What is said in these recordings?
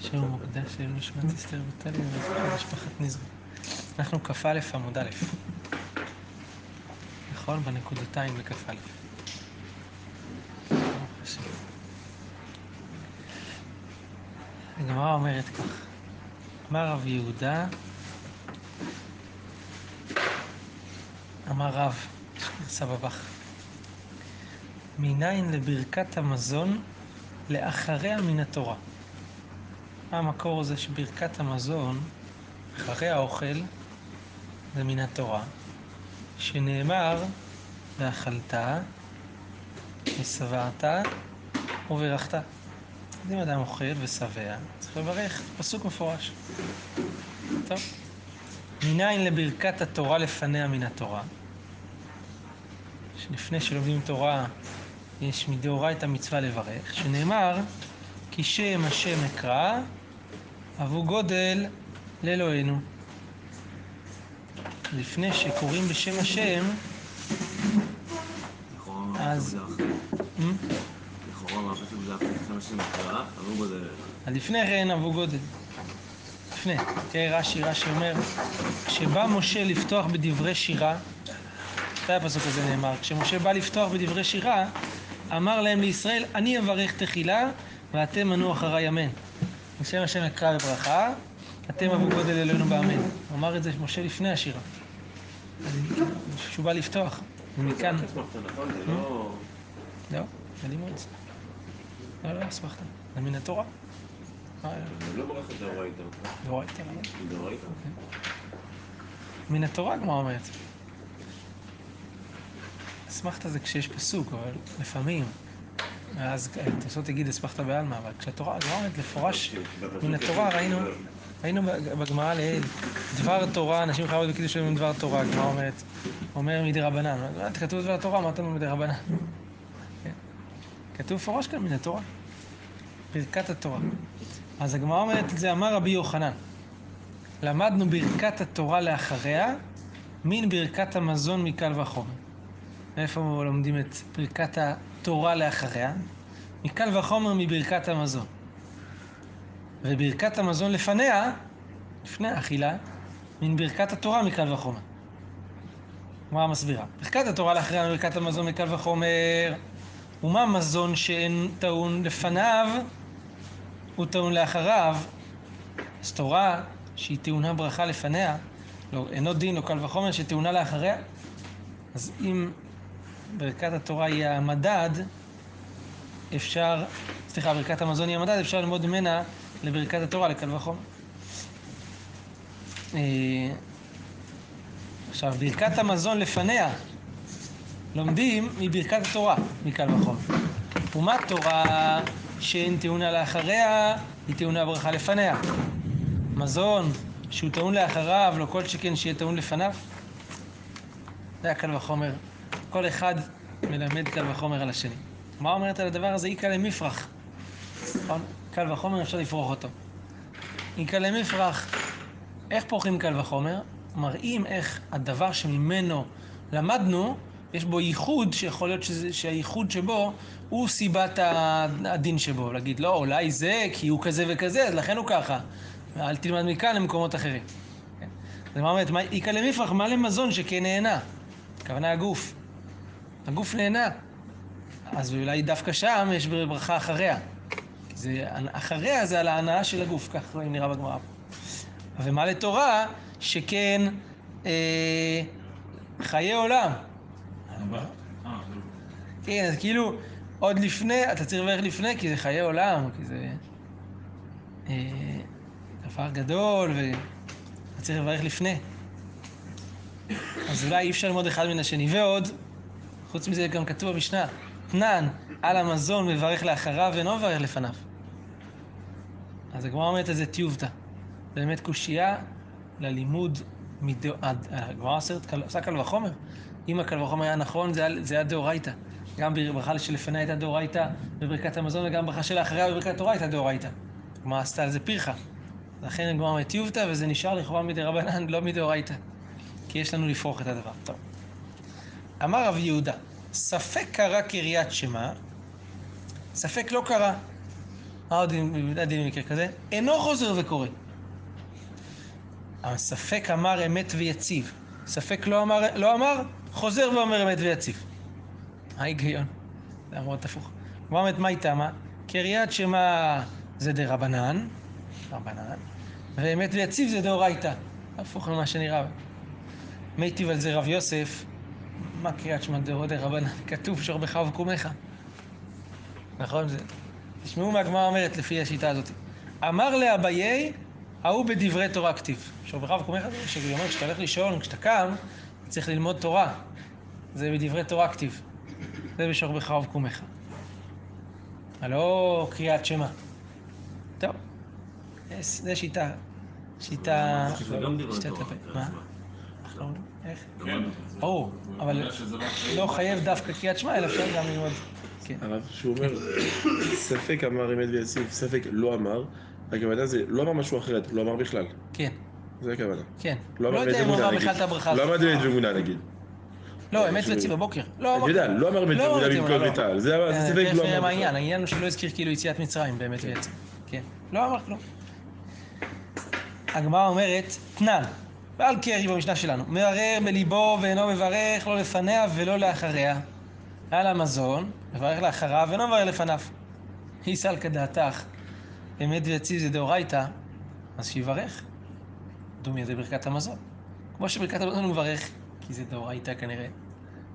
שם מוקדש של נשמת אסתר וטלי ולזכר נזרי. אנחנו כ"א עמוד א', נכון? בנקודתיים בכ"א. הגמרא אומרת כך, אמר רב יהודה, אמר רב, סבבך, מניין לברכת המזון לאחריה מן התורה. המקור הזה שברכת המזון, אחרי האוכל, זה מן התורה, שנאמר, ואכלת, ושבעת, וברכת. אז אם אדם אוכל ושבע, צריך לברך, פסוק מפורש. טוב. מניין לברכת התורה לפניה מן התורה? שלפני שלומדים תורה יש מדאורייתא מצווה לברך, שנאמר כי שם השם אקרא, אבו גודל לאלוהינו. לפני שקוראים בשם השם, אז... לפני כן אבו גודל. לפני. תראה רש"י, רש"י אומר, כשבא משה לפתוח בדברי שירה, מתי הפסוק הזה נאמר? כשמשה בא לפתוח בדברי שירה, אמר להם לישראל, אני אברך תחילה, ואתם מנו אחריי אמן. בשם השם אקרא בברכה, אתם אבו גודל אלוהינו באמן. אמר את זה משה לפני השירה. אז כשהוא בא לפתוח, ומכאן... אסמכתה, נכון? זה לא... לא, זה לימוד. לא, לא אסמכתה. זה מן התורה. אה, זה לא ברכת דאורייתא. דאורייתא, לא? דאורייתא. מן התורה הגמרא אומרת. אסמכתה זה כשיש פסוק, אבל לפעמים, אז תעשו תגיד אסמכתה בעלמא, אבל כשהתורה, הגמרא אומרת לפורש, מן התורה ראינו, ראינו בגמרא לעיל, דבר תורה, אנשים חייבות בקידוש שלהם דבר תורה, הגמרא אומרת, אומר מדי רבנן, כתוב דבר תורה, מה אתה אומר מדי רבנן? כן. כתוב מפורש כאן מן התורה, ברכת התורה. אז הגמרא אומרת את זה, אמר רבי יוחנן, למדנו ברכת התורה לאחריה, מן ברכת המזון מקל וחומר. איפה לומדים את ברכת התורה לאחריה? מקל וחומר מברכת המזון. וברכת המזון לפניה, לפני האכילה, מן ברכת התורה מקל וחומר. מה מסבירה? ברכת התורה לאחריה מברכת המזון מקל וחומר, ומה מזון שאין טעון לפניו, הוא טעון לאחריו. אז תורה שהיא טעונה ברכה לפניה, לא, אינו דין או קל וחומר שטעונה לאחריה. אז אם ברכת התורה היא המדד, אפשר, סליחה, ברכת המזון היא המדד, אפשר ללמוד ממנה לברכת התורה, לקל וחומר. אה, עכשיו, ברכת המזון לפניה, לומדים מברכת התורה, מקל וחומר. ומה תורה שאין טעונה לאחריה, היא טעונה ברכה לפניה. מזון שהוא טעון לאחריו, לא כל שכן שיהיה טעון לפניו. זה הקל וחומר. כל אחד מלמד קל וחומר על השני. מה אומרת על הדבר הזה? איכא למפרח. נכון? קל וחומר אפשר לפרוח אותו. איכא למפרח, איך פורחים קל וחומר? מראים איך הדבר שממנו למדנו, יש בו ייחוד, שיכול להיות שזה, שהייחוד שבו הוא סיבת הדין שבו. להגיד, לא, אולי זה, כי הוא כזה וכזה, אז לכן הוא ככה. אל תלמד מכאן למקומות אחרים. כן? אז מה אומרת? איכא למפרח, מה למזון שכן נהנה? הכוונה הגוף. הגוף נהנה. אז אולי דווקא שם יש ברכה אחריה. זה, אחריה זה על ההנאה של הגוף, כך נראה בגמרא פה. ומה לתורה? שכן אה, חיי עולם. כן, אז כאילו, עוד לפני, אתה צריך לברך לפני, כי זה חיי עולם, כי זה אה, דבר גדול, ואתה צריך לברך לפני. אז אולי אי אפשר ללמוד אחד מן השני. ועוד, חוץ מזה גם כתוב במשנה, תנן על המזון מברך לאחריו ואינו מברך לפניו. אז הגמרא אומרת איזה טיובתא. באמת קושייה ללימוד מדו... הגמרא עושה קל וחומר. אם הקל וחומר היה נכון, זה היה, זה היה דאורייתא. גם ברכה שלפניה הייתה דאורייתא בברכת המזון, וגם ברכה שלאחריה בברכת התורה הייתה דאורייתא. הגמרא עשתה על זה פרחה. לכן הגמרא אומרת טיובתא, וזה נשאר לכאורה מדי רבנן, לא מדאורייתא. כי יש לנו לפרוח את הדבר. טוב. אמר רב יהודה, ספק קרא קריית שמע, ספק לא קרא. מה עוד הדין במקרה כזה? אינו חוזר וקורא. אבל ספק אמר אמת ויציב. ספק לא אמר, לא אמר, חוזר ואומר אמת ויציב. מה ההיגיון? זה אמור להיות הפוך. אומרת, מה איתמה? קריאת שמע זה דה רבנן, רבנן, ואמת ויציב זה דאורייתא. הפוך ממה שנראה. מיטיב על זה רב יוסף, מה קריאת שמע דה רבנן? כתוב שורבך וקומך. נכון? זה... תשמעו מה הגמרא אומרת לפי השיטה הזאת. אמר לאביי, ההוא בדברי תורה כתיב. שורבך וקומך זה שהיא אומרת, כשאתה הולך לישון, כשאתה קם, צריך ללמוד תורה. זה בדברי תורה כתיב. זה בשורבך ובקומך. הלא קריאת שמע. טוב, זה שיטה, שיטה... שיטת. הפה. מה? לא, איך? למדנו. ברור, אבל לא חייב דווקא קריאת שמע, אלא אפשר גם ללמוד. כן. הרב, שהוא אומר, ספק אמר אמת ויציב, ספק לא אמר, הכוונה זה לא אמר משהו אחרת, לא אמר בכלל. כן, זה הכוונה. כן. לא לא אמר יודע אמת אם הוא אמר נגיד. בכלל את הברכה לא הזאת. אמר אמת ואמונה נגיד. לא, אמת ויציב בבוקר. לא אני יודע, לא אמר אמת לא ואמונה אמרתי, במקום אבל לא. בית"ל. זה אה, ספק לא אמר העניין. העניין הוא שלא הזכיר כאילו יציאת מצרים באמת ויציב. כן. לא אמר כלום. הגמרא אומרת, תנן, ועל קרי במשנה שלנו, מערער בליבו ואינו מברך לא לפניה ולא לאחריה. על המזון, מברך לאחריו ואינו מברך לפניו. היא סלקא דעתך, אמת ויציב זה דאורייתא, אז שיברך. דומיה זה ברכת המזון. כמו שברכת המזון הוא מברך, כי זה דאורייתא כנראה.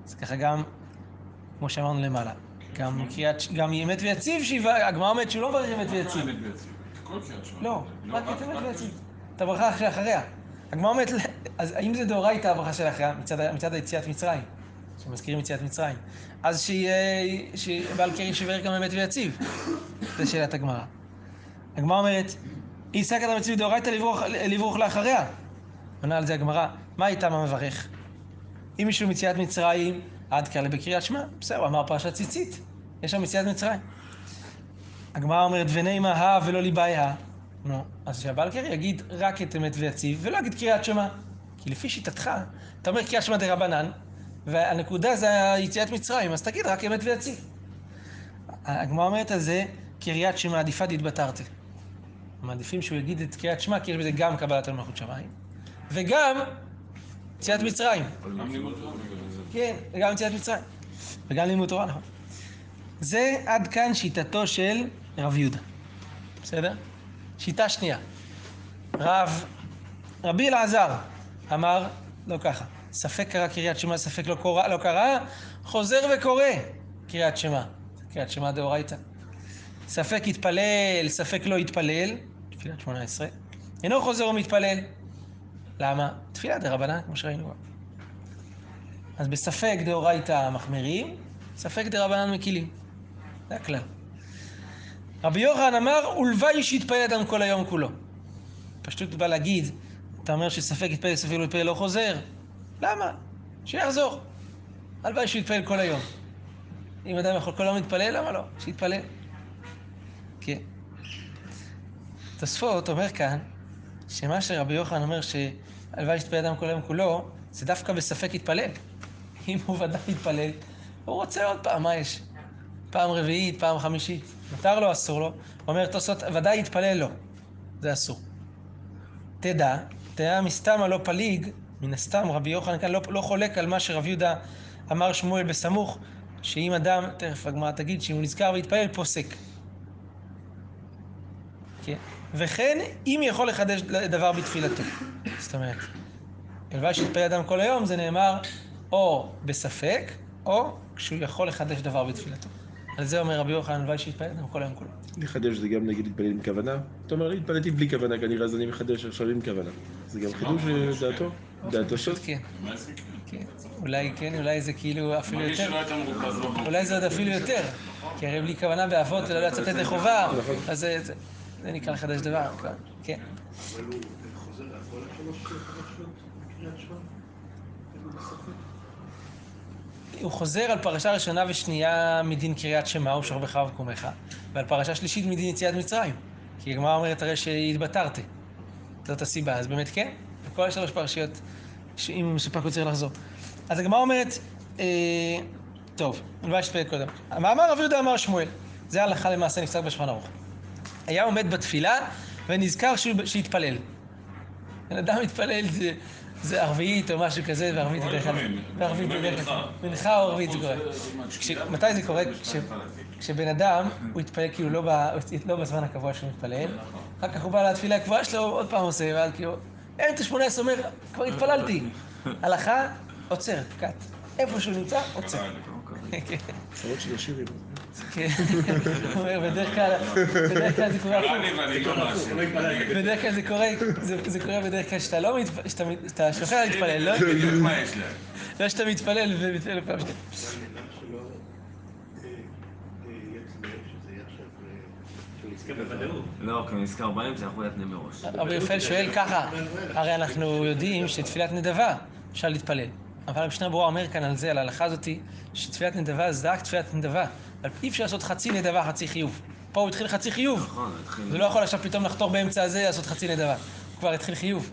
אז ככה גם, כמו שאמרנו למעלה, גם קריאת, גם אמת ויציב הגמרא אומרת שהוא לא מברך אמת ויציב. שמע. לא, רק אמת ויציב. את הברכה שאחריה. הגמרא אומרת, אז האם זה דאורייתא הברכה שלאחריה, מצד, מצד היציאת מצרים, שמזכירים יציאת מצרים, אז שיהיה, שבעל קרי שיברך גם אמת ויציב. זו שאלת הגמרא. הגמרא אומרת, אי סקת המצוי דאורייתא לברוך, לברוך לאחריה. עונה על זה הגמרא, מה איתם המברך? אם מישהו מציאת מצרים, עד כאלה בקריאת שמע, בסדר, הוא אמר פרשת ציצית, יש שם מציאת מצרים. הגמרא אומרת, ונימה הא ולא ליבאי הא. נו, אז שהבעל קרי יגיד רק את אמת ויציב, ולא יגיד קריאת שמע. כי לפי שיטתך, אתה אומר קריאת שמע דה רבנן, והנקודה זה היציאת מצרים, אז תגיד רק אמת ויציב. הגמרא אומרת על זה, קריאת שמע עדיפה דתבתרתי. מעדיפים שהוא יגיד את קריאת שמע, כי יש בזה גם קבלת על מלכות שמיים, וגם יציאת מצרים. גם. כן, וגם יציאת מצרים. וגם לימוד תורה, נכון. זה עד כאן שיטתו של רב יהודה. בסדר? שיטה שנייה. רב, רבי אלעזר אמר, לא ככה, ספק קרא קריאת שמע, ספק לא קרא, לא קרא, חוזר וקורא קריאת שמע. קריאת שמע דאורייתא. ספק יתפלל, ספק לא יתפלל, תפילת שמונה עשרה, אינו חוזר ומתפלל. למה? תפילה דרבנן, כמו שראינו. אז בספק דאורייתא מחמירים, ספק דרבנן מקילים. זה הכלל. רבי יוחנן אמר, ולוואי שיתפלל אדם כל היום כולו. פשוט בא להגיד, אתה אומר שספק יתפלל, ספק לא יתפלל, לא חוזר. למה? שיחזור. הלוואי שהוא יתפלל כל היום. אם אדם יכול כל היום להתפלל, למה לא? שיתפלל. כן. תוספות אומר כאן, שמה שרבי יוחנן אומר שהלוואי שיתפלל אדם כל היום כולו, זה דווקא בספק יתפלל. אם הוא ודאי יתפלל, הוא רוצה עוד פעם, מה יש? פעם רביעית, פעם חמישית. מותר לו, אסור לו. אומר תוספות, ודאי יתפלל לו. זה אסור. תדע, תדע מסתמה לא פליג, מן הסתם רבי יוחנן כאן לא, לא חולק על מה שרב יהודה אמר שמואל בסמוך, שאם אדם, תכף הגמרא תגיד, שאם הוא נזכר והתפלל, פוסק. כן. וכן, אם יכול לחדש דבר בתפילתו. זאת אומרת, הלוואי שיתפלל אדם כל היום, זה נאמר או בספק, או כשהוא יכול לחדש דבר בתפילתו. על זה אומר רבי יוחנן, הלוואי שיתפלל אדם כל היום כולו. לחדש זה גם נגיד להתפלל עם כוונה. אתה אומר התפללתי בלי כוונה כנראה, אז אני מחדש עכשיו עם כוונה. זה גם חידוש? דעתו של? פשוט כן, כן? כן. אולי כן, אולי זה כאילו אפילו יותר. אולי זה עוד אפילו יותר. כי הרי בלי כוונה באבות ולא לצאת ידי חובה, נכון. אז זה, נקרא לחדש דבר, כן. כן. אבל הוא חוזר השלוש פרשות בקריאת שמע? הוא חוזר על פרשה ראשונה ושנייה מדין קריאת שמע ושרבך וקומך, ועל פרשה שלישית מדין יציאת מצרים. כי הגמרא אומרת הרי שהתבטרתי. זאת הסיבה, אז באמת כן, בכל השלוש פרשיות, שאם הוא מסופק הוא צריך לחזור. אז הגמרא אומרת, אה, טוב, הלוואי שתפלג קודם. המאמר רב יהודה אמר שמואל, זה הלכה למעשה נפסק בשולחן ערוך. היה עומד בתפילה ונזכר שהתפלל. בן אדם מתפלל זה, זה ערבית או משהו כזה, וערבית בדרך כלל, לפעמים. וערבית בדרך כלל, מנחה. או ערבית זה קורה. זה. מתי זה קורה? כש- כשבן אדם, הוא התפלל כאילו לא, לא בזמן הקבוע שהוא מתפלל, אחר כך הוא בא לתפילה הקבועה שלו, עוד פעם עושה, ואז כאילו, אמצע שמונה עשרה אומר, כבר התפללתי. הלכה, עוצר, קאט. איפה שהוא נמצא, עוצר. כן, של השירים. כן. בדרך כלל, זה קורה הפוך. לא מאשים. בדרך כלל זה קורה, זה, קורה בדרך כלל שאתה לא מתפלל, שאתה, שוכר להתפלל, לא? בדיוק מה יש להם. לא שאתה מתפלל ומתפלל פעם שנייה. אה, אה, אה. לא, כי הוא נזכר באמצע, יכול להתנה מראש. רבי רפאל שואל ככה, הרי אנחנו יודעים שתפילת נדבה אפשר להתפלל. אבל המשנה ברורה אומר כאן על זה, על ההלכה הזאתי, שתפילת נדבה זה רק תפילת נדבה. אבל אי אפשר לעשות חצי נדבה, חצי חיוב. פה הוא התחיל חצי חיוב. נכון, התחיל... זה לא יכול עכשיו פתאום לחתור באמצע הזה, לעשות חצי נדבה. הוא כבר התחיל חיוב.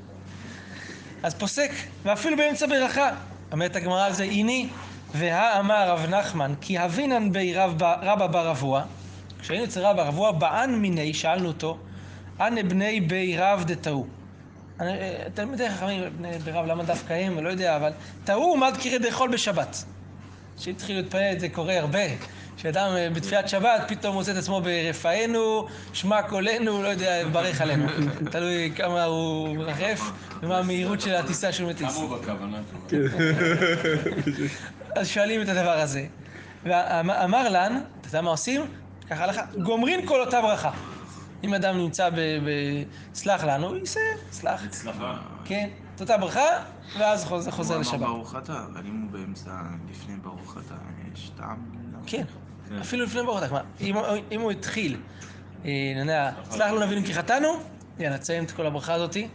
אז פוסק, ואפילו באמצע ברכה. אומרת הגמרא על זה, הנה, והאמר רב נחמן, כי הבינן בי רב רבא בר אבוה, כשהיינו אצל רבא רבוה, באן מיני, שאלנו אותו, אנה בני בי רב דתאו. אה, תלמידי חכמים, בני בי רב, למה דווקא הם, לא יודע, אבל טעו מד קירי דאכול בשבת. כשהתחילו להתפלל, זה קורה הרבה. שאדם אה, בתפילת שבת פתאום מוצא את עצמו ברפאנו, שמע קולנו, לא יודע, ברך עלינו. תלוי כמה הוא מרחף ומה המהירות של הטיסה שהוא מטיס. כמה הוא בכוונה. אז שואלים את הדבר הזה. ואמר לן, אתה יודע מה עושים? ככה הלכה, גומרין כל אותה ברכה. אם אדם נמצא ב... ב- סלח לנו, הוא יסיים, סלח. הצלחה. כן, את אותה ברכה, ואז חוזר, חוזר הוא לשבת. אמר ברוך אתה, אבל אם הוא באמצע, לפני ברוך אתה, יש טעם? כן, אפילו לפני ברוך אתה. אם, אם הוא התחיל, אה, אני יודע, סלח לנו נבינו כי חטאנו, יאללה, תסיים את כל הברכה הזאתי,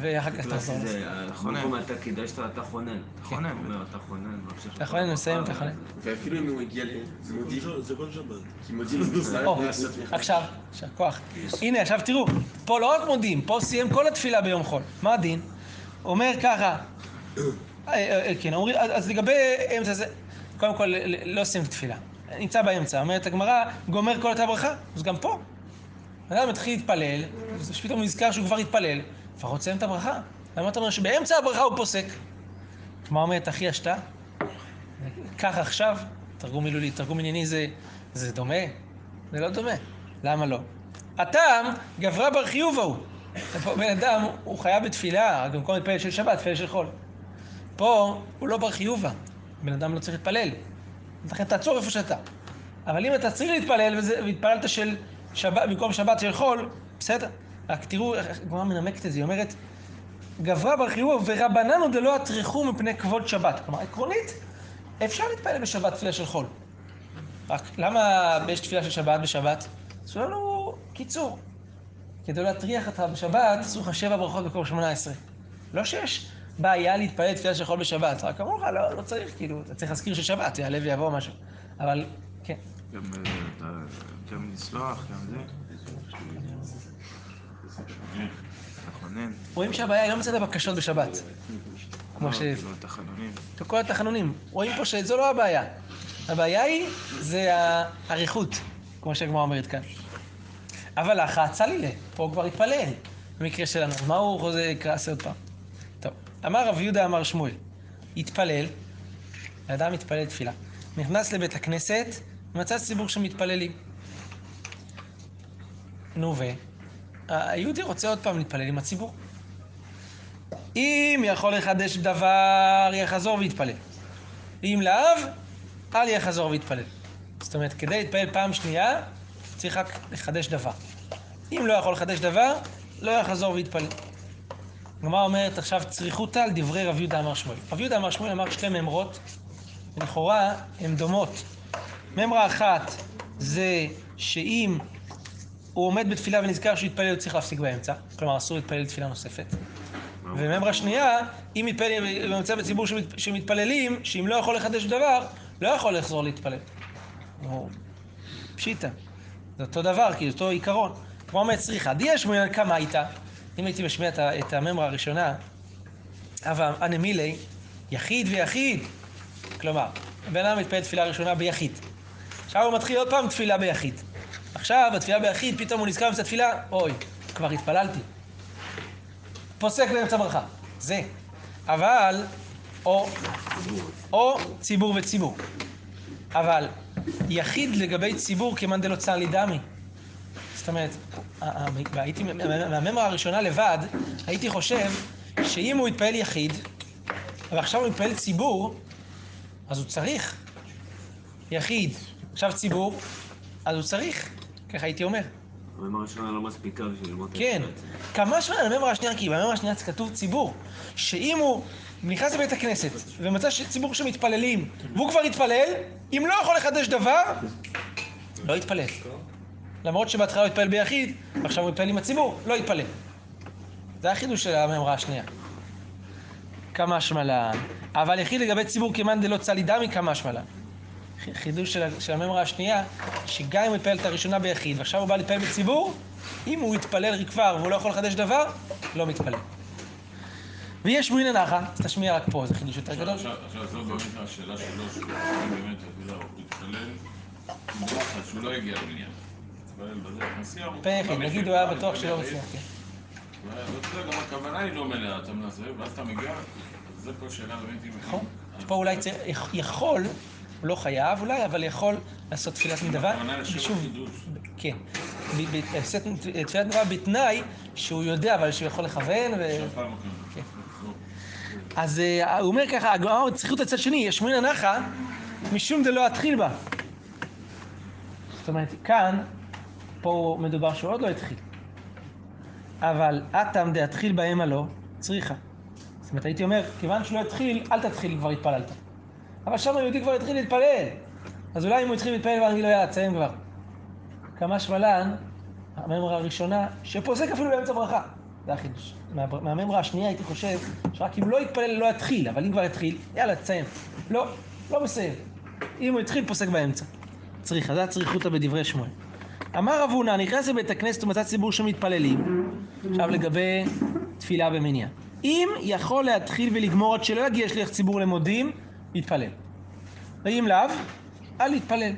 ואחר כך תחזור לזה. זה, המקום אתה קידשת, אתה חונן. אתה חונן. אומר, אתה חונן. אתה חונן, מסיים, אתה חונן. ואפילו אם הוא הגיע למודים, זה כל שבת. כי מודים לא. עכשיו, יישר כוח. הנה, עכשיו תראו, פה לא רק מודים, פה סיים כל התפילה ביום חול. מה הדין? אומר ככה, אה, אה, אה, כן, אומרים, אז לגבי אמצע זה, קודם כל, ל- ל- לא סיים את התפילה. נמצא באמצע, אומרת הגמרא, גומר כל אותה ברכה, אז גם פה. אדם מתחיל להתפלל, אז פתאום נזכר שהוא כבר התפלל, לפחות סיים את הברכה. למה אתה אומר שבאמצע הברכה הוא פוסק? מה אומרת אחי השתה? ככה עכשיו, תרגום מילולי, תרגום ענייני זה, זה דומה? זה לא דומה. למה לא? הטעם, גברה בר חיוב ההוא. פה בן אדם, הוא חייב בתפילה, רק במקום להתפלל של שבת, תפילה של חול. פה, הוא לא בר חיובה. בן אדם לא צריך להתפלל. לכן תעצור איפה שאתה. אבל אם אתה צריך להתפלל, וזה- והתפללת של שבת, במקום שבת של חול, בסדר. רק תראו איך הגמרא מנמקת את זה, היא אומרת, גברה בר חיוב ורבננו דלא אטרחו מפני כבוד שבת. כלומר, עקרונית, אפשר להתפלל בשבת תפילה של חול. רק למה יש תפילה של שבת בשבת? עשו לנו קיצור. כדי לא להטריח אותך בשבת, עשו לך שבע ברכות במקום שמונה עשרה. לא שיש בעיה להתפלל תפילה של חול בשבת, רק אמרו לך, לא, לא צריך, כאילו, אתה צריך להזכיר ששבת, יעלה ויבוא משהו. אבל, כן. גם, אה, גם לסלוח, גם זה. רואים שהבעיה היא לא מצד הבקשות בשבת. כמו לא, ש... כאילו, תחנונים. כל התחנונים. רואים פה שזו לא הבעיה. הבעיה היא, זה האריכות, כמו שהגמרא אומרת כאן. אבל אחא צלילה, פה הוא כבר התפלל, במקרה שלנו. מה הוא חוזר, יקרא, עשה עוד פעם. אמר רב יהודה אמר שמואל, התפלל, האדם מתפלל תפילה. נכנס לבית הכנסת, מצא ציבור שמתפללים. נו ו... היהודי רוצה עוד פעם להתפלל עם הציבור. אם יכול לחדש דבר, יחזור ויתפלל. אם לאו, אל יחזור ויתפלל. זאת אומרת, כדי להתפלל פעם שנייה, צריך רק לחדש דבר. אם לא יכול לחדש דבר, לא יחזור ויתפלל. הגמרא אומרת עכשיו צריכותא על דברי רב יהודה אמר שמואל. רב יהודה אמר שמואל אמר שתי ממרות, ולכאורה הן דומות. ממרה אחת זה שאם הוא עומד בתפילה ונזכר שהוא יתפלל, הוא צריך להפסיק באמצע. כלומר, אסור להתפלל תפילה נוספת. וממרה שנייה, אם מתפלל, נמצא בציבור שמת, שמתפללים, שאם לא יכול לחדש דבר, לא יכול לחזור להתפלל. נו, פשיטא. זה אותו דבר, כי זה אותו עיקרון. כמו אומרת צריכה. דיה שמואל כמה הייתה? אם הייתי משמיע את את הממרה הראשונה, אבא אנמילי, יחיד ויחיד. כלומר, בן אדם מתפלל תפילה ראשונה ביחיד. עכשיו הוא מתחיל עוד פעם תפילה ביחיד. עכשיו, בתפילה ביחיד, פתאום הוא נזכר באמצע התפילה, אוי, כבר התפללתי. פוסק באמצע ברכה. זה. אבל, או, או ציבור וציבור. אבל יחיד לגבי ציבור כמאן דלא צר לי דמי. זאת אומרת, הייתי, מהממרה הראשונה לבד, הייתי חושב שאם הוא יתפעל יחיד, ועכשיו הוא יתפעל ציבור, אז הוא צריך. יחיד, עכשיו ציבור, אז הוא צריך. ככה הייתי אומר. הממה הראשונה לא מספיקה בשביל ללמוד את כן. התפילה. כמה שמן הממרה השנייה, כי בממרה השנייה כתוב ציבור. שאם הוא נכנס לבית הכנסת ומצא ציבור שמתפללים, והוא כבר התפלל, אם לא יכול לחדש דבר, לא יתפלל. למרות שבהתחלה הוא התפלל ביחיד, ועכשיו הוא התפלל עם הציבור, לא יתפלל. זה החידוש של הממרה השנייה. כמה שמלן. אבל יחיד לגבי ציבור כמאן דלא צלי דמי כמה. ח- חידוש של, של הממרה השנייה, שגם אם הוא התפלל את הראשונה ביחיד, ועכשיו הוא בא להתפלל בציבור, אם הוא יתפלל כבר והוא לא יכול לחדש דבר, לא מתפלל. ויש מועין הנחה, אז תשמיע רק פה, זה חידוש יותר גדול. עכשיו, עכשיו, זו באמת השאלה שלו, שהוא באמת, אתה יודע, הוא התפלל, שהוא לא הגיע למניין. מסיע. פה יחיד, נגיד הוא היה בטוח שלא מצליח, כן. ואתה יודע, גם הכוונה היא לא מלאה, אתה מנסה, ואז אתה מגיע, זה פה שאלה באמת. נכון. פה אולי צריך, יכ- יכול, הוא לא חייב אולי, אבל יכול לעשות תפילת נדבה. הכוונה לשם החידוש. כן. לעשות תפילת נדבה בתנאי שהוא יודע, אבל שהוא יכול לכוון. כן. לא. אז אה, הוא אומר ככה, הגמרא צריכות את הצד שני, יש מין הנחה, משום דלא אתחיל בה. זאת אומרת, כאן, פה מדובר שהוא עוד לא התחיל. אבל אטם דאתחיל בהם הלא, צריכה. זאת אומרת, הייתי אומר, כיוון שהוא לא התחיל, אל תתחיל, כבר התפללת. אבל שם היהודי כבר התחיל להתפלל. אז אולי אם הוא התחיל להתפלל, ואני אגיד לו, יאללה, כבר. כמה שמלן, הממרה הראשונה, שפוסק אפילו באמצע ברכה. זה החידוש. מה- מהממרה השנייה הייתי חושב שרק אם לא יתפלל לא יתחיל, אבל אם כבר יתחיל, יאללה, תסיים. לא, לא מסיים. אם הוא התחיל, פוסק באמצע. צריכה, זה הצריכותא בדברי שמואל. אמר רב הונא, נכנס לבית הכנסת ומצא ציבור שמתפללים. עכשיו לגבי תפילה במניין. אם יכול להתחיל ולגמור עד שלא יגיע שליח ציבור למודים, יתפלל. ואם לאו, אל יתפלל.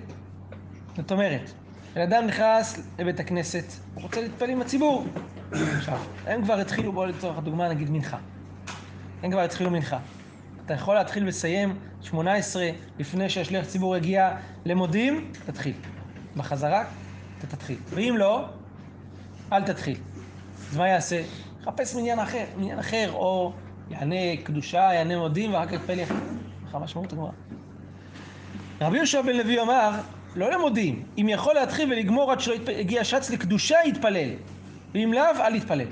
זאת אומרת, בן אדם נכנס לבית הכנסת, הוא רוצה להתפלל עם הציבור. עכשיו, הם כבר התחילו, בואו לצורך הדוגמה נגיד מנחה. הם כבר התחילו מנחה. אתה יכול להתחיל ולסיים 18 לפני שהשליח ציבור יגיע למודים, תתחיל. בחזרה, אתה תתחיל. ואם לא, אל תתחיל. אז מה יעשה? חפש מניין אחר, מניין אחר, או יענה קדושה, יענה מודים, ואחר כך יתפלל יחיד. לך משמעות הגמרא. רבי יהושע בן לוי אמר, לא למודים, אם יכול להתחיל ולגמור עד שלא יגיע שץ לקדושה, יתפלל. ואם לאו, אל יתפלל.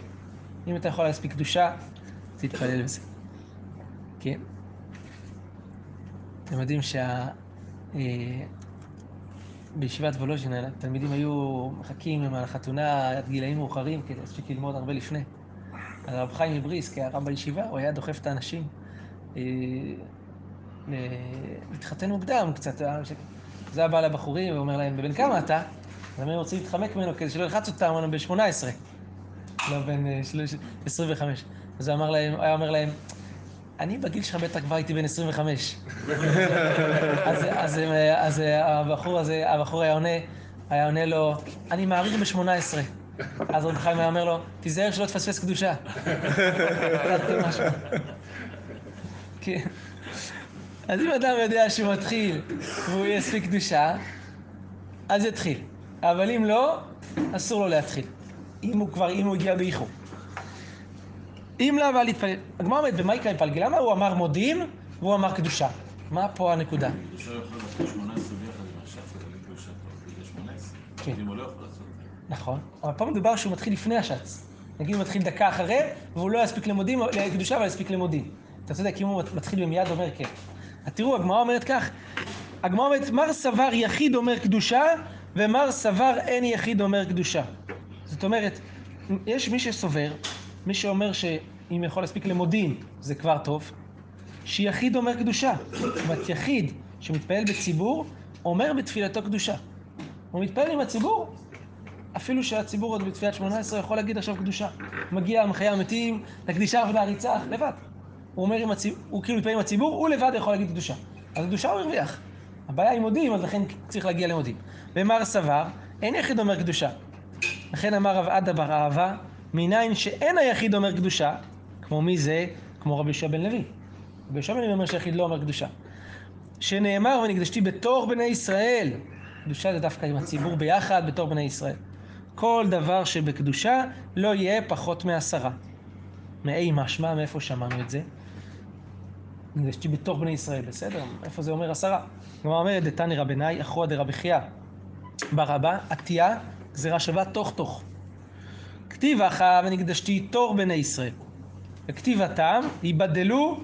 אם אתה יכול להספיק קדושה, תתפלל בזה. כן? אתם יודעים שה... אה, בישיבת וולוז'ין, התלמידים היו מחכים עם החתונה עד גילאים מאוחרים כדי להספיק ללמוד הרבה לפני. הרב חיים מבריסק, הרב בישיבה, הוא היה דוחף את האנשים אה, להתחתן מוקדם קצת. אז היה בא לבחורים ואומר להם, בבן כמה אתה? אז הם רוצים להתחמק ממנו כדי שלא ילחץ אותם, אמרנו, בן 18. לא בן אה, שלוש- 25. אז הוא היה אומר להם, אני בגיל שלך בטח כבר הייתי בן 25. אז, אז, אז הבחור הזה, הבחור היה עונה, היה עונה לו, אני מעריך ב-18. אז רב חיים היה אומר לו, תיזהר שלא תפספס קדושה. כן. אז אם אדם יודע שהוא מתחיל והוא יספיק קדושה, אז יתחיל. אבל אם לא, אסור לו להתחיל. אם הוא כבר, אם הוא הגיע באיחור. אם לאו, אל יתפלל. הגמרא אומרת, במה יקרא יפלגי? למה הוא אמר מודים והוא אמר קדושה? מה פה הנקודה? קדושה יכול לעשות 18 ביחד עם הש"ס, אבל אם קדושה כבר בגיל 18, כן. לא. נכון. אבל פה מדובר שהוא מתחיל לפני השץ. נגיד הוא מתחיל דקה אחרי, והוא לא יספיק למודים, לקדושה, אבל יספיק למודים. אתה צודק, אם הוא מתחיל ומיד אומר כן. אז תראו, הגמרא אומרת כך, הגמרא אומרת, מר סבר יחיד אומר קדושה, ומר סבר אין יחיד אומר קדושה. זאת אומרת, יש מי שסובר, מי שאומר שאם יכול להספיק למודים, זה כבר טוב, שיחיד אומר קדושה. זאת אומרת, יחיד שמתפלל בציבור, אומר בתפילתו קדושה. הוא מתפלל עם הציבור, אפילו שהציבור עוד בתפילת 18 יכול להגיד עכשיו קדושה. מגיע מחיי המתים, לקדישה ולהריצה, לבד. הוא אומר עם הציבור, הוא כאילו מתפלל עם הציבור, הוא לבד יכול להגיד קדושה. אז קדושה הוא הרוויח. הבעיה היא מודים, אז לכן צריך להגיע למודים. ומר סבר, אין יחיד אומר קדושה. לכן אמר רב עדה בר אהבה, מניין שאין היחיד אומר קדושה, כמו מי זה? כמו רבי יהושע בן לוי. רבי יהושע בן לוי אומר שהיחיד לא אומר קדושה. שנאמר ונקדשתי בתור בני ישראל. קדושה זה דווקא עם הציבור ביחד, בתור בני ישראל. כל דבר שבקדושה לא יהיה פחות מעשרה. מאי משמע, מאיפה שמענו את זה? נקדשתי בתור בני ישראל, בסדר? איפה זה אומר עשרה? כלומר אומרת דתני רבנאי, אחרא דרבי חייא ברבה, עטייה, גזירה שווה תוך תוך. כתיב אחא ונקדשתי תור בני ישראל. וכתיבתם, ייבדלו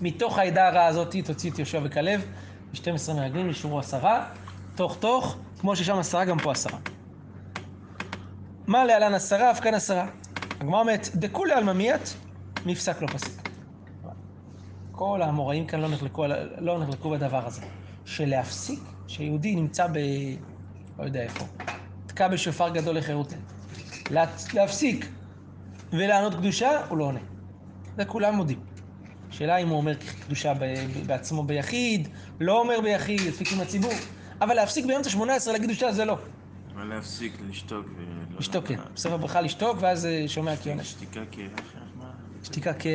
מתוך העדה הרעה הזאת, תוציא את יהושע וכלב, ו-12 מרגלים נשארו עשרה, תוך תוך, כמו ששם עשרה, גם פה עשרה. מה להלן עשרה, אף כאן עשרה. הגמרא אומרת, דכולי עלמא מיית, מפסק לא פסק. כל האמוראים כאן לא נחלקו, לא נחלקו בדבר הזה. שלהפסיק, שיהודי נמצא ב... לא יודע איפה, תקע בשופר גדול לחירות. לה- להפסיק ולענות קדושה, הוא לא עונה. זה כולם מודים. שאלה אם הוא אומר קדושה בעצמו ביחיד, לא אומר ביחיד, יספיק עם הציבור. אבל להפסיק באמצע 18 להגיד קדושה זה לא. אבל להפסיק, לשתוק. לשתוק, כן. בסוף הברכה לשתוק, ואז אה, שומע כי עונה. שתיקה. מה? שתיקה כ...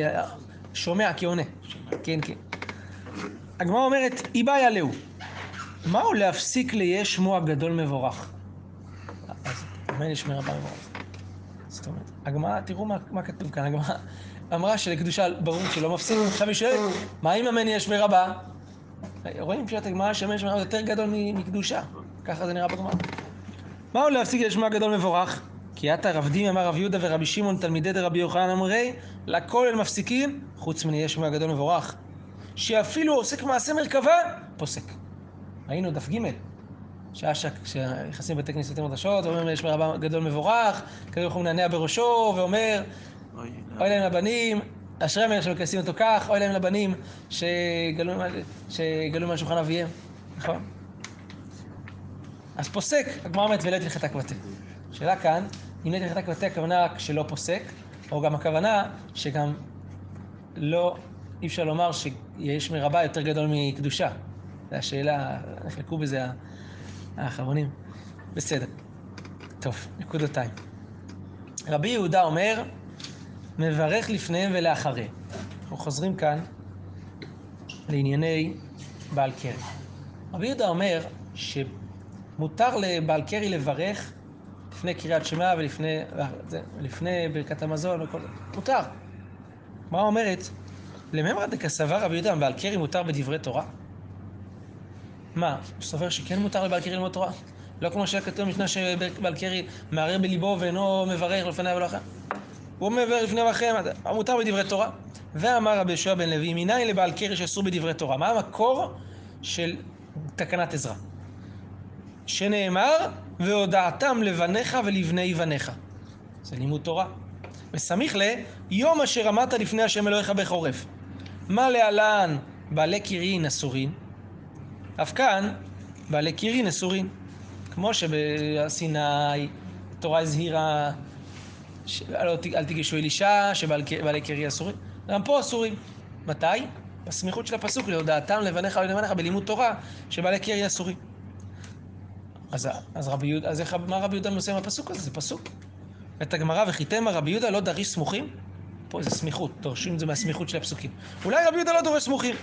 שומע כי עונה. כן, כן. הגמרא אומרת, איבאי עליהו. מהו להפסיק ליה שמו הגדול מבורך? אז אמן ישמע רבה מבורך. הגמרא, תראו מה, מה כתוב כאן, הגמרא אמרה שלקדושה ברור שלא מפסיק, עכשיו היא שואלת, מה אם אמן ישמע רבה? רואים פשוט הגמרא שאמן ישמע רבה יותר גדול מקדושה, ככה זה נראה בגמרא. מהו להפסיק לשמו הגדול מבורך? כי עתה רב דימי אמר רב יהודה ורבי שמעון תלמידי דרבי יוחנן אמרי לכל אל מפסיקים חוץ מנהיה שמו הגדול מבורך שאפילו עוסק מעשה מרכבה פוסק. ראינו דף ג' שעה ש- כשנכנסים לבתי כנסת מרדשות ואומרים יש רבה גדול מבורך כזה יכול לנענע בראשו ואומר אוי, לא. להם לבנים אשרי מלך שמכנסים אותו כך אוי להם לבנים שגלו מעל שולחן אביהם נכון? אז פוסק, הגמרא אומרת ולית הלכתה כבתי. השאלה כאן, אם לית הלכתה כבתי הכוונה רק שלא פוסק, או גם הכוונה שגם לא, אי אפשר לומר שיש מרבה יותר גדול מקדושה. זו השאלה, נחלקו בזה האחרונים. בסדר. טוב, נקודותיים. רבי יהודה אומר, מברך לפניהם ולאחריהם. אנחנו חוזרים כאן לענייני בעל קרי. רבי יהודה אומר שמותר לבעל קרי לברך לפני קריאת שמע ולפני זה, לפני ברכת המזון וכל זה. מותר. מה אומרת? לממרא דקסבר רבי יהודה, בעל קרי מותר בדברי תורה? מה, הוא סובר שכן מותר לבעל קרי ללמוד תורה? לא כמו שהיה כתוב במשנה שבעל קרי מערער בליבו ואינו מברך לפניו ולא אחר. הוא מברך לפני ואחריהם, מותר בדברי תורה. ואמר רבי יהושע בן לוי, מניין לבעל קרי שאסור בדברי תורה? מה המקור של תקנת עזרא? שנאמר, והודעתם לבניך ולבני בניך. זה לימוד תורה. וסמיך ל, יום אשר עמדת לפני השם אלוהיך בחורף. מה להלן בעלי קירין אסורין? אף כאן בעלי קירין אסורין. כמו שבסיני התורה הזהירה ש- אל אל תיגשו אל אישה שבעלי קרי אסורים. גם פה אסורים. מתי? בסמיכות של הפסוק, להודעתם לבניך ולבניך בלימוד תורה שבעלי קרי אסורים. אז, אז רבי יהודה, אז איך, מה רבי יהודה עושה עם הפסוק הזה? זה פסוק. את הגמרא וחיתמה רבי יהודה לא דריש סמוכים? פה זה סמיכות, דורשים את זה מהסמיכות של הפסוקים. אולי רבי יהודה לא דורש סמוכים.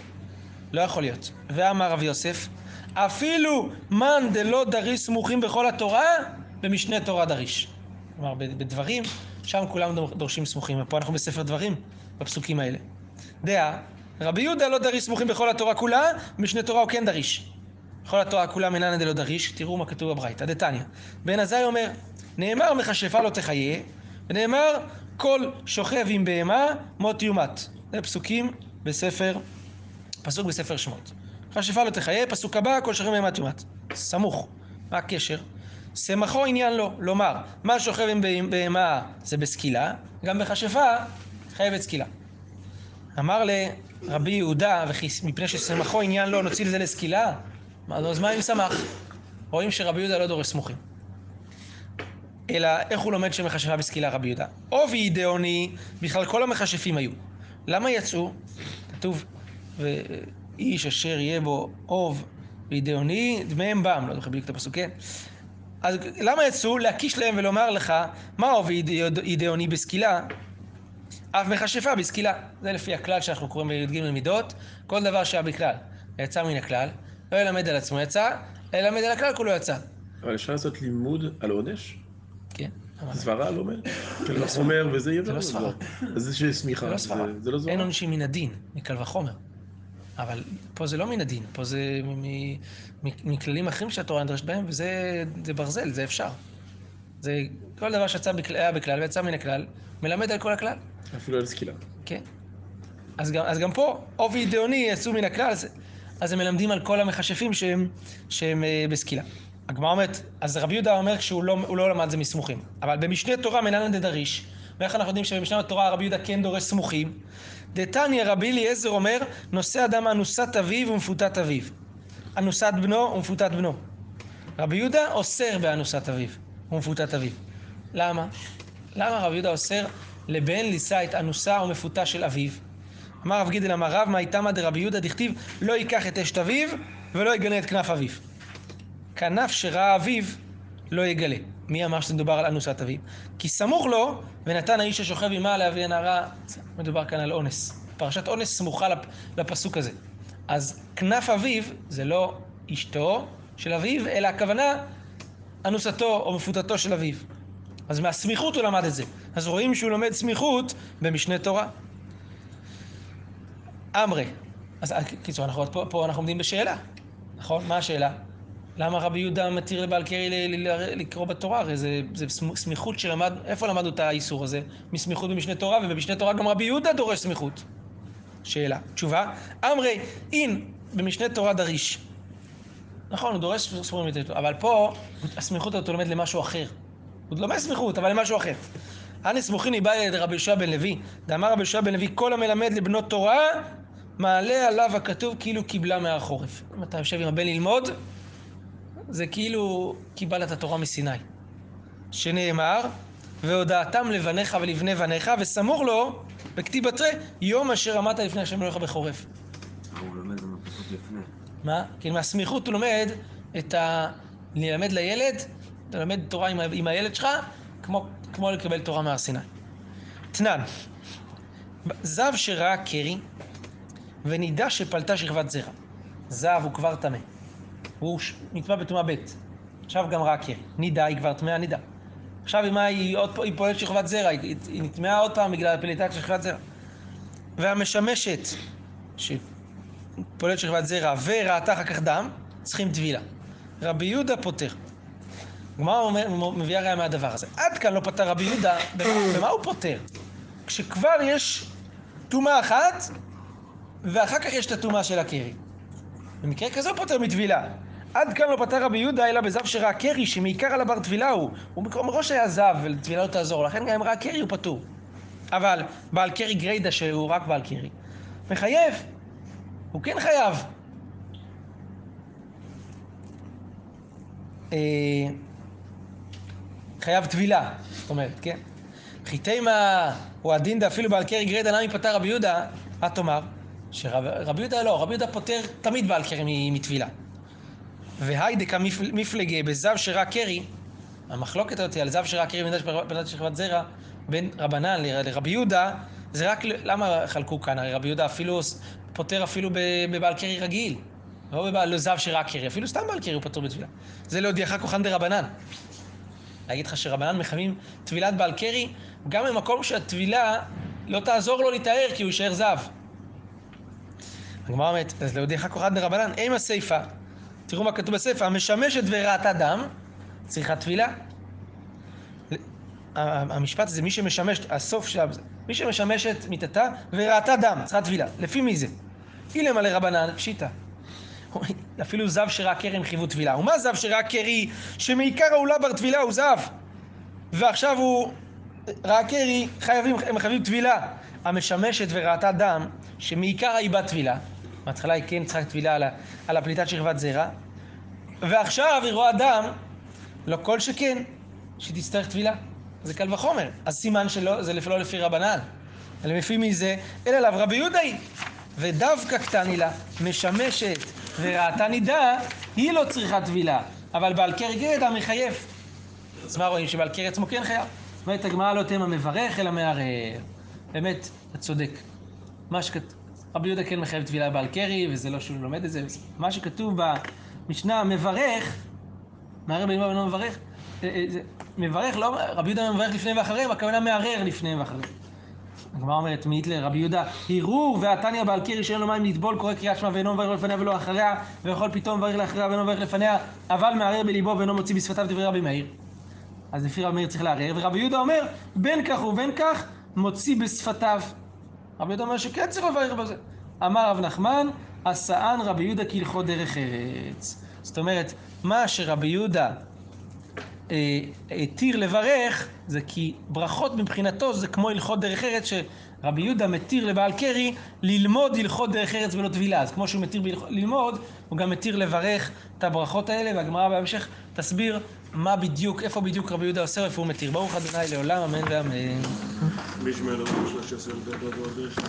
לא יכול להיות. ואמר רבי יוסף, אפילו מאן דלא דריש סמוכים בכל התורה, במשנה תורה דריש. כלומר, בדברים, שם כולם דור- דורשים סמוכים, ופה אנחנו בספר דברים, בפסוקים האלה. דעה, רבי יהודה לא דריש סמוכים בכל התורה כולה, במשנה תורה הוא כן דריש. בכל התורה כולה מנהלן דלא דריש, תראו מה כתוב בברייתא, דתניא. בן עזאי אומר, נאמר מכשפה לא תחיה, ונאמר כל שוכב עם בהמה מות יומת. זה פסוקים בספר, פסוק בספר שמות. מכשפה לא תחיה, פסוק הבא, כל שוכב עם בהמה יומת. סמוך. מה הקשר? שמחו עניין לו, לומר, מה שוכב עם בה- בהמה זה בסקילה, גם בכשפה חייבת סקילה. אמר לרבי יהודה, וכי מפני ששמחו עניין לו, נוציא לזה לסקילה? אז מה אם שמח? רואים שרבי יהודה לא דורש סמוכים. אלא איך הוא לומד שמכשפה בסקילה רבי יהודה? עובי דאוני, בכלל כל המכשפים היו. למה יצאו? כתוב, ואיש אשר יהיה בו עוב וידעוני, דמיהם בם, לא זוכר בדיוק את הפסוק, כן? אז למה יצאו? להקיש להם ולומר לך, מה עובי אידאוני בסקילה? אף מכשפה בסקילה. זה לפי הכלל שאנחנו קוראים בי"ג למידות, כל דבר שהיה בכלל יצא מן הכלל, לא ילמד על עצמו יצא, אלא ילמד על הכלל כולו יצא. אבל אפשר לעשות לימוד על עונש? כן. סברה לא אומר? קל וחומר וזה יהיה זה לא סברה. זה שיש סמיכה. זה לא סברה. לא אין. עונשים מן הדין, מקל וחומר. אבל פה זה לא מן הדין, פה זה מכללים אחרים שהתורה נדרשת בהם, וזה זה ברזל, זה אפשר. זה כל דבר שיצא בכלל- היה בכלל ויצא מן הכלל, מלמד על כל הכלל. אפילו על סקילה. כן. אז גם, אז גם פה, עובי אידאוני יצאו מן הכלל, אז, אז הם מלמדים על כל המכשפים שהם, שהם אה, בסקילה. הגמרא אומרת, אז רבי יהודה אומר שהוא לא, לא למד זה מסמוכים. אבל במשנה תורה מנהלן דדריש, ואיך אנחנו יודעים שבמשנה התורה רבי יהודה כן דורש סמוכים? דתניא רבי אליעזר אומר, נושא אדם אנוסת אביו ומפותת אביו. אנוסת בנו ומפותת בנו. רבי יהודה אוסר באנוסת אביו ומפותת אביו. למה? למה רבי יהודה אוסר לבן לישא את אנוסה ומפותה של אביו? אמר רב גידל אמר רב, מה איתמא דרבי יהודה דכתיב לא ייקח את אשת אביו ולא יגנה את כנף אביו. כנף שראה אביו לא יגלה. מי אמר שזה מדובר על אנוסת אביו? כי סמוך לו, ונתן האיש השוכב עמה לאבי הנערה, מדובר כאן על אונס. פרשת אונס סמוכה לפ, לפסוק הזה. אז כנף אביו זה לא אשתו של אביו, אלא הכוונה אנוסתו או מפותתו של אביו. אז מהסמיכות הוא למד את זה. אז רואים שהוא לומד סמיכות במשנה תורה. אמרי. אז אה, קיצור, אנחנו, פה, פה אנחנו עומדים בשאלה, נכון? מה השאלה? למה רבי יהודה מתיר לבעל קרי לקרוא בתורה? הרי זה, זה סמ- סמיכות שלמד, איפה למדנו את האיסור הזה? מסמיכות במשנה תורה, ובמשנה תורה גם רבי יהודה דורש סמיכות. שאלה. תשובה, אמרי, אין, במשנה תורה דריש. נכון, הוא דורש ספורים יותר, אבל פה הסמיכות הזאת הוא לומד למשהו אחר. הוא לומד סמיכות, אבל למשהו אחר. אנא סמוכין איבאי רבי יהושע בן לוי, דאמר רבי יהושע בן לוי, כל המלמד לבנו תורה, מעלה עליו הכתוב כאילו קיבלה מהחורף. אם אתה יושב עם הבן ללמוד, זה כאילו קיבלת את התורה מסיני. שנאמר, והודעתם לבניך ולבני בניך, וסמוך לו, בכתיב בתרי, יום אשר עמדת לפני השם אלוהיך בחורף. הוא לומד לנו פסוק לפני. מה? כי מהסמיכות הוא לומד את ה... ללמד לילד, אתה לומד תורה עם, ה... עם הילד שלך, כמו, כמו לקבל תורה מהר סיני. תנן, זב שראה קרי, ונידה שפלטה שכבת זרע. זב הוא כבר טמא. הוא ש- נטמע בטומאה ב', עכשיו גם ראה קרי. נידה היא כבר טמאה נידה. עכשיו מה היא עוד היא פולטת שכבת זרע, היא, היא נטמעה עוד פעם בגלל פליטת שכבת זרע. והמשמשת, שפולטת שכבת זרע וראתה אחר כך דם, צריכים טבילה. רבי יהודה פוטר. הגמרא מביאה ראיה מהדבר הזה. עד כאן לא פטר רבי יהודה, במה, הוא פוטר? כשכבר יש טומאה אחת, ואחר כך יש את הטומאה של הקרי. במקרה כזה הוא פוטר מטבילה. עד כאן לא פטר רבי יהודה, אלא בזב שראה קרי, שמעיקר על הבר טבילה הוא. הוא מראש היה זב, וטבילה לא תעזור, לכן גם אם ראה קרי הוא פטור. אבל בעל קרי גריידה, שהוא רק בעל קרי, מחייב. הוא כן חייב. אה, חייב טבילה, זאת אומרת, כן? חיתימה הוא הדין דאפילו בעל קרי גרידא נמי פטר רבי יהודה, מה תאמר? שרבי יהודה לא, רבי יהודה פוטר תמיד בעל קרי מטבילה. והיידקה מפלגה בזב שראה קרי, המחלוקת הזאת על זב שראה קרי בנדת שכבת זרע בין רבנן לרבי יהודה, זה רק, למה חלקו כאן? הרי רבי יהודה אפילו פוטר אפילו בבעל קרי רגיל. לא בבעל לא זב שראה קרי, אפילו סתם בעל קרי הוא פוטר בטבילה. זה להודיעך כוחן דרבנן. להגיד לך שרבנן מחייבים טבילת בעל קרי, גם במקום שהטבילה לא תעזור לו להיטהר כי הוא יישאר זב. הגמרא אומרת, אז להודיעך כוחן דרבנן, אימה סיפה, תראו מה כתוב בסיפה, המשמשת וראתה דם, צריכה טבילה. המשפט הזה, מי שמשמש, הסוף של זה, מי שמשמשת מיתתה וראתה דם, צריכה טבילה. לפי מי זה? אילמה לרבנן, פשיטא. אפילו זב שראה כרם חייבו טבילה. ומה זב שראה קרי שמעיקר העולה בר טבילה הוא זב? ועכשיו הוא ראה קרי, חייבים, הם חייבים טבילה. המשמשת וראתה דם, שמעיקר היא בת טבילה. בהתחלה היא כן צריכה טבילה על, על הפליטת שכבת זרע, ועכשיו היא רואה דם, לא כל שכן, שהיא תצטרך טבילה. זה קל וחומר. אז סימן שלא, זה לא לפי רבנן. אלא לפי מי זה? אלא לאו רבי יהודה היא. ודווקא קטני לה, משמשת וראתה נידה, היא לא צריכה טבילה. אבל בעל קרי גרדה מחייב. אז מה רואים? שבעל קרי עצמו כן חייב. אומרת הגמרא לא תמה מברך אלא מערער. באמת, אתה צודק. מה שכתוב, רבי יהודה כן מחייב טבילה בעל קרי, וזה לא שהוא לומד את זה. מה שכתוב במשנה מברך, מערער בליבו ואינו מברך, אה, אה, מברך, לא, רבי יהודה מברך לפני ואחריהם, הכוונה מערער לפני ואחריהם. הגמרא אומרת, מאית לרבי יהודה, הרהור והתניא בעל קרי שאין לו מים לטבול, קורא קריאת שמע ואינו מברך לפניה ולא אחריה, ויכול פתאום מברך לאחריה ואינו מברך לפניה, אבל מערער בליבו ואינו מוציא בשפתיו דברי רבי מאיר. אז לפי רבי מאיר צריך לערער, ורבי יהודה אומר, בין כך ובין כך, מוציא בשפתיו. רבי יהודה אומר שכן צריך לברך בזה. אמר רב נחמן, עשאן רבי יהודה כהלכות דרך ארץ. זאת אומרת, מה שרבי יהודה אה, התיר לברך, זה כי ברכות מבחינתו זה כמו הלכות דרך ארץ, שרבי יהודה מתיר לבעל קרי ללמוד הלכות דרך ארץ ולא טבילה. אז כמו שהוא מתיר ללמוד, הוא גם מתיר לברך את הברכות האלה, והגמרא בהמשך תסביר מה בדיוק, איפה בדיוק רבי יהודה עושה ואיפה הוא מתיר. ברוך ה' לעולם, אמן ואמן.